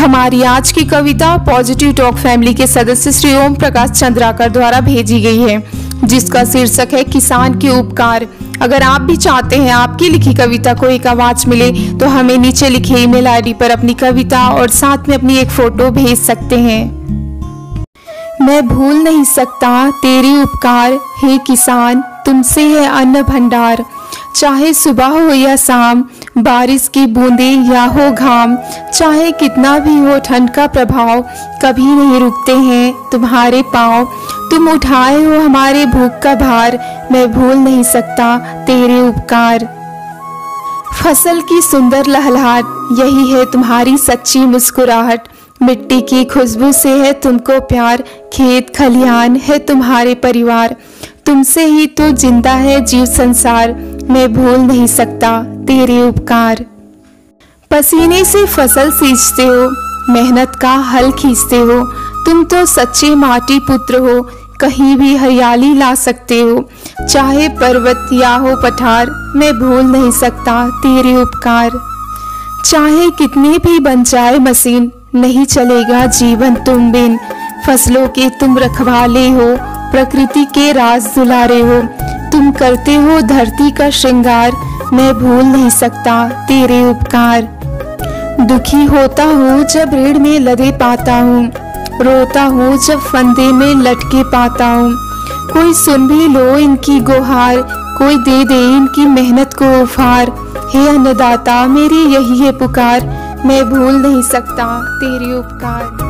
हमारी आज की कविता पॉजिटिव टॉक फैमिली के सदस्य श्री ओम प्रकाश चंद्राकर द्वारा भेजी गई है, जिसका शीर्षक है किसान के उपकार। अगर आप भी चाहते हैं आपकी लिखी कविता को एक आवाज़ मिले तो हमें नीचे लिखे ईमेल आईडी पर अपनी कविता और साथ में अपनी एक फ़ोटो भेज सकते हैं। मैं भूल नहीं सकता तेरे उपकार, हे किसान, तुमसे है अन्न भंडार। चाहे सुबह हो या शाम बारिश की बूंदे या हो घाम, चाहे कितना भी हो, ठंड का प्रभाव कभी नहीं रुकते हैं तुम्हारे पाँव। तुम उठाए हो हमारे भूख का भार, मैं भूल नहीं सकता तेरे उपकार। फ़सल की सुंदर लहलहाट, यही है तुम्हारी सच्ची मुस्कुराहट। मिट्टी की खुशबू से है तुमको प्यार, खेत खलिहान है तुम्हारे परिवार। तुमसे ही तो ज़िंदा है जीव संसार, मैं भूल नहीं सकता तेरे उपकार। पसीने से फ़सल सींचते हो, मेहनत का हल खींचते हो, तुम तो सच्चे माटी पुत्र हो, कहीं भी हरियाली ला सकते हो। चाहे पर्वत या हो पठार, मैं भूल नहीं सकता तेरे उपकार। चाहे कितनी भी बन जाए मशीन नहीं चलेगा जीवन तुम बिन फ़सलों के तुम रखवाले हो, प्रकृति के राज दुलारे हो। तुम करते हो धरती का श्रृंगार मैं भूल नहीं सकता तेरे उपकार। दुखी होता हूँ जब ऋण में लदे पाता हूँ। रोता हूँ जब फंदे में लटके पाता हूँ। कोई सुन भी लो इनकी गुहार, कोई दे दे इनकी मेहनत को उफार। हे अन्नदाता, मेरी यही है पुकार। मैं भूल नहीं सकता तेरे उपकार।